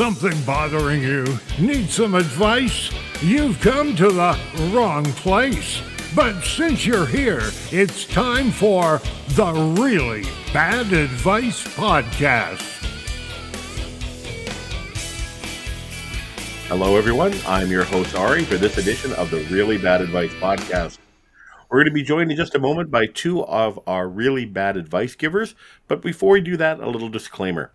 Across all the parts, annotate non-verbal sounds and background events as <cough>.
something bothering you? Need some advice? You've come to the wrong place. But since you're here, it's time for the Really Bad Advice Podcast. Hello, everyone. I'm your host, Ari, for this edition of the Really Bad Advice Podcast. We're going to be joined in just a moment by two of our really bad advice givers. But before we do that, a little disclaimer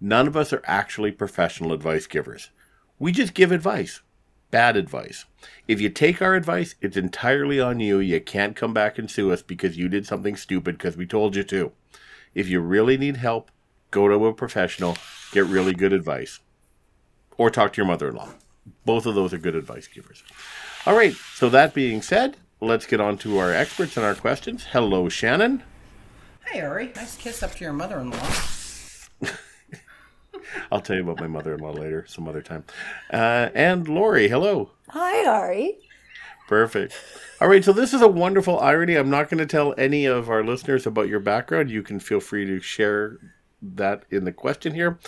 none of us are actually professional advice givers. We just give advice, bad advice. If you take our advice, it's entirely on you. You can't come back and sue us because you did something stupid because we told you to. If you really need help, go to a professional, get really good advice, or talk to your mother in law. Both of those are good advice givers. All right, so that being said, let's get on to our experts and our questions. Hello, Shannon. Hi, Ari. Nice kiss up to your mother in law. <laughs> I'll tell you about my mother in law later, some other time. Uh, and Lori, hello. Hi, Ari. Perfect. All right, so this is a wonderful irony. I'm not going to tell any of our listeners about your background. You can feel free to share that in the question here.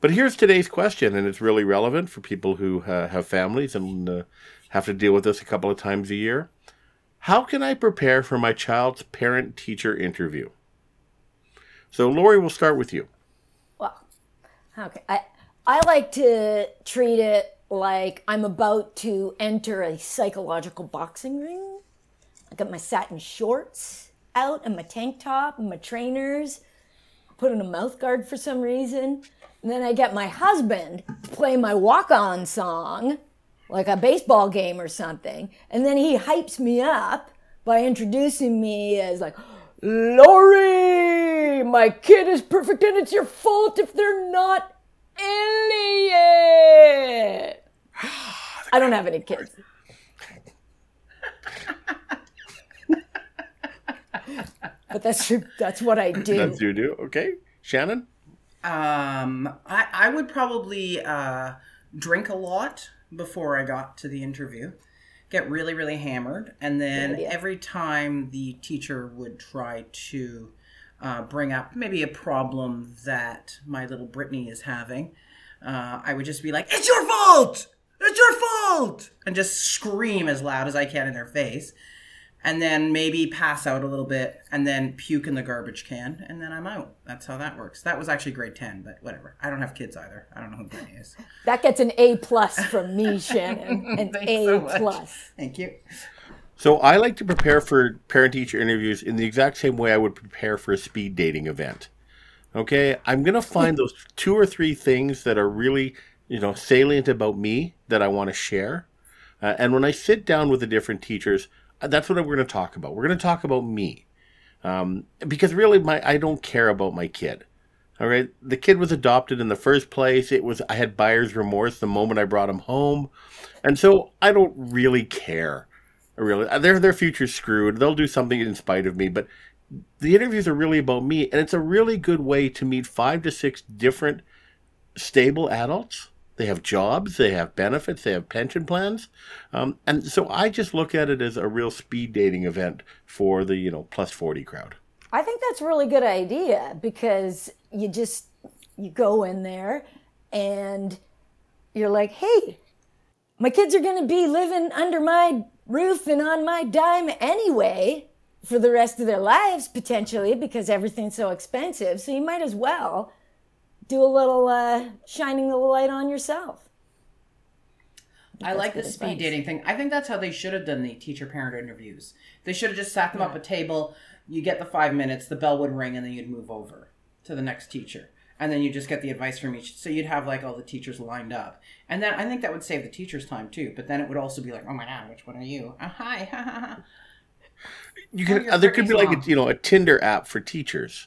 But here's today's question, and it's really relevant for people who uh, have families and uh, have to deal with this a couple of times a year. How can I prepare for my child's parent teacher interview? So, Lori, we'll start with you. Okay. I, I like to treat it like I'm about to enter a psychological boxing ring. I got my satin shorts out and my tank top and my trainers, put on a mouth guard for some reason. And then I get my husband to play my walk on song like a baseball game or something. And then he hypes me up by introducing me as like, Lori, my kid is perfect and it's your fault if they're not Elliot. <sighs> I don't have any kids. but that's that's what I do. That's you do. Okay. Shannon? Um, I, I would probably uh, drink a lot before I got to the interview, get really, really hammered, and then Good idea. every time the teacher would try to uh, bring up maybe a problem that my little Brittany is having, uh, I would just be like, "It's your fault! It's your fault!" and just scream as loud as I can in their face. And then maybe pass out a little bit, and then puke in the garbage can, and then I'm out. That's how that works. That was actually grade ten, but whatever. I don't have kids either. I don't know who Brittany is. That gets an A plus from me, Shannon. <laughs> An A so plus. Thank you. So I like to prepare for parent teacher interviews in the exact same way I would prepare for a speed dating event. Okay, I'm going to find those two or three things that are really, you know, salient about me that I want to share. Uh, and when I sit down with the different teachers, uh, that's what we're going to talk about. We're going to talk about me. Um, because really my I don't care about my kid. All right, the kid was adopted in the first place. It was I had buyer's remorse the moment I brought him home, and so I don't really care. Really, uh, their their future's screwed. They'll do something in spite of me, but the interviews are really about me, and it's a really good way to meet five to six different stable adults. They have jobs, they have benefits, they have pension plans, um, and so I just look at it as a real speed dating event for the you know plus forty crowd. I think that's a really good idea because you just you go in there and you're like, "Hey, my kids are going to be living under my roof and on my dime anyway for the rest of their lives potentially because everything's so expensive. So you might as well do a little uh, shining the light on yourself." I like the speed dating thing. I think that's how they should have done the teacher parent interviews. They should have just sat them up a table. You get the five minutes, the bell would ring, and then you'd move over to the next teacher. And then you just get the advice from each. So you'd have like all the teachers lined up. And then I think that would save the teachers time too. But then it would also be like, oh my God, which one are you? Uh, hi. ha, ha, ha. You Oh, could you're uh, there could be Brittany's like a, you know a Tinder app for teachers,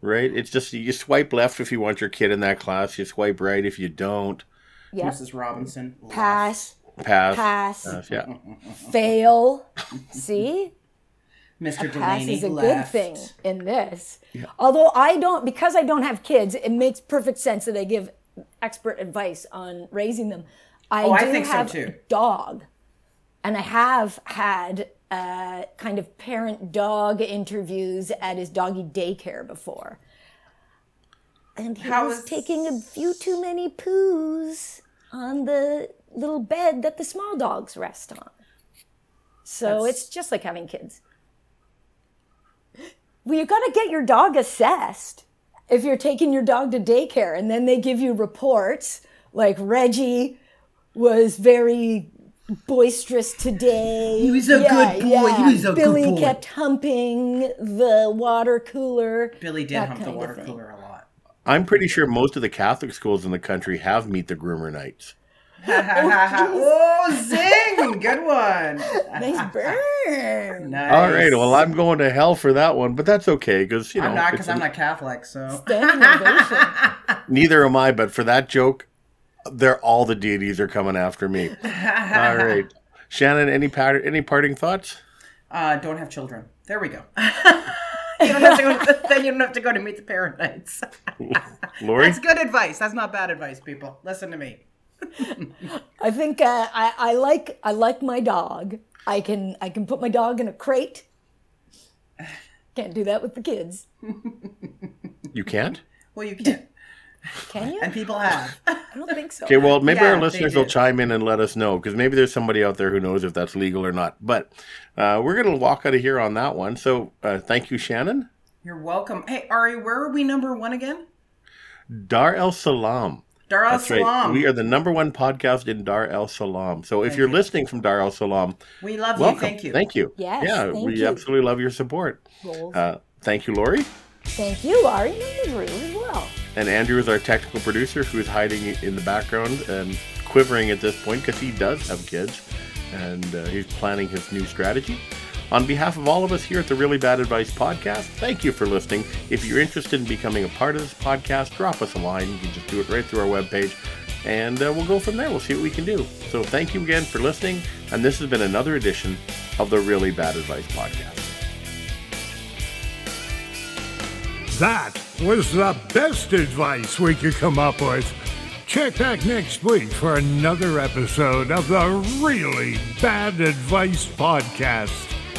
right? It's just you swipe left if you want your kid in that class. You swipe right if you don't. Yep. Mrs. Robinson. Pass, Pass. pass, Pass, yeah. <laughs> fail. See? Mr. pass Delaney is a left. good thing in this. Yeah. Although I don't, because I don't have kids, it makes perfect sense that I give expert advice on raising them. I Oh, I do think so, have too. a dog, and I have had uh, kind of parent dog interviews at his doggy daycare before. and he How was is- taking a few too many poos on the little bed that the small dogs rest on. So That's- it's just like having kids. Well, you got to get your dog assessed if you're taking your dog to daycare, and then they give you reports like Reggie was very boisterous today. He was a good boy. He was a good boy. Billy kept humping the water cooler. Billy did that hump the water cooler a lot. I'm pretty sure most of the Catholic schools in the country have meet the groomer nights. Oh, <laughs> zing! Good one. <laughs> Nice burn. Nice. All right, well, I'm going to hell for that one, but that's okay because you know I'm not because I'm not Catholic, so. <laughs> Neither am I. But for that joke, they're all the deities are coming after me. all right, Shannon, any pat- any parting thoughts? Uh, don't have children. There we go. you don't have to go to, then you don't have to go to meet the parents. nights. Lori, That's good advice. That's not bad advice, people. Listen to me. <laughs> I think uh, I, I like I like my dog. I can I can put my dog in a crate. Can't do that with the kids, you can't. Well, you can, can you? and people have. I don't think so. Okay, well, maybe Yeah, our they listeners will do. chime in and let us know because maybe there's somebody out there who knows if that's legal or not. But uh, we're going to walk out of here on that one. So uh, thank you, Shannon. You're welcome. Hey, Ari, where are we number one again? Dar el Salam. Dar es That's right. We are the number one podcast in Dar el Salam. So if you're you. listening from Dar el Salam, We love welcome. you. Thank you. Thank you. Yes, Yeah, thank we you. absolutely love your support. Uh, thank you, Lori. Thank you, Ari Andrew, as well. And Andrew is our technical producer who's hiding in the background and quivering at this point because he does have kids and uh, he's planning his new strategy. On behalf of all of us here at the Really Bad Advice podcast, thank you for listening. If you're interested in becoming a part of this podcast, drop us a line. You can just do it right through our webpage and uh, we'll go from there. We'll see what we can do. So thank you again for listening. And this has been another edition of the Really Bad Advice podcast. That was the best advice we could come up with. Check back next week for another episode of the Really Bad Advice Podcast.